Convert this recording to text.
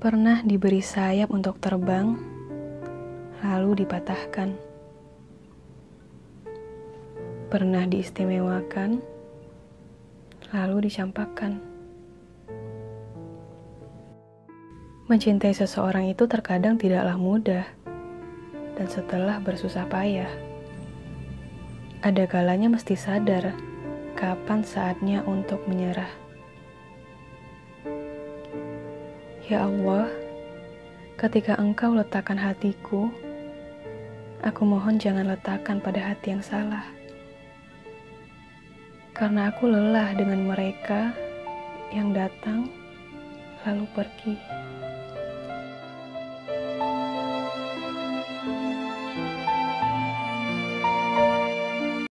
Pernah diberi sayap untuk terbang, lalu dipatahkan. Pernah diistimewakan, lalu dicampakkan. Mencintai seseorang itu terkadang tidaklah mudah, dan setelah bersusah payah, ada kalanya mesti sadar kapan saatnya untuk menyerah. Ya Allah, ketika Engkau letakkan hatiku, aku mohon jangan letakkan pada hati yang salah. Karena aku lelah dengan mereka yang datang lalu pergi.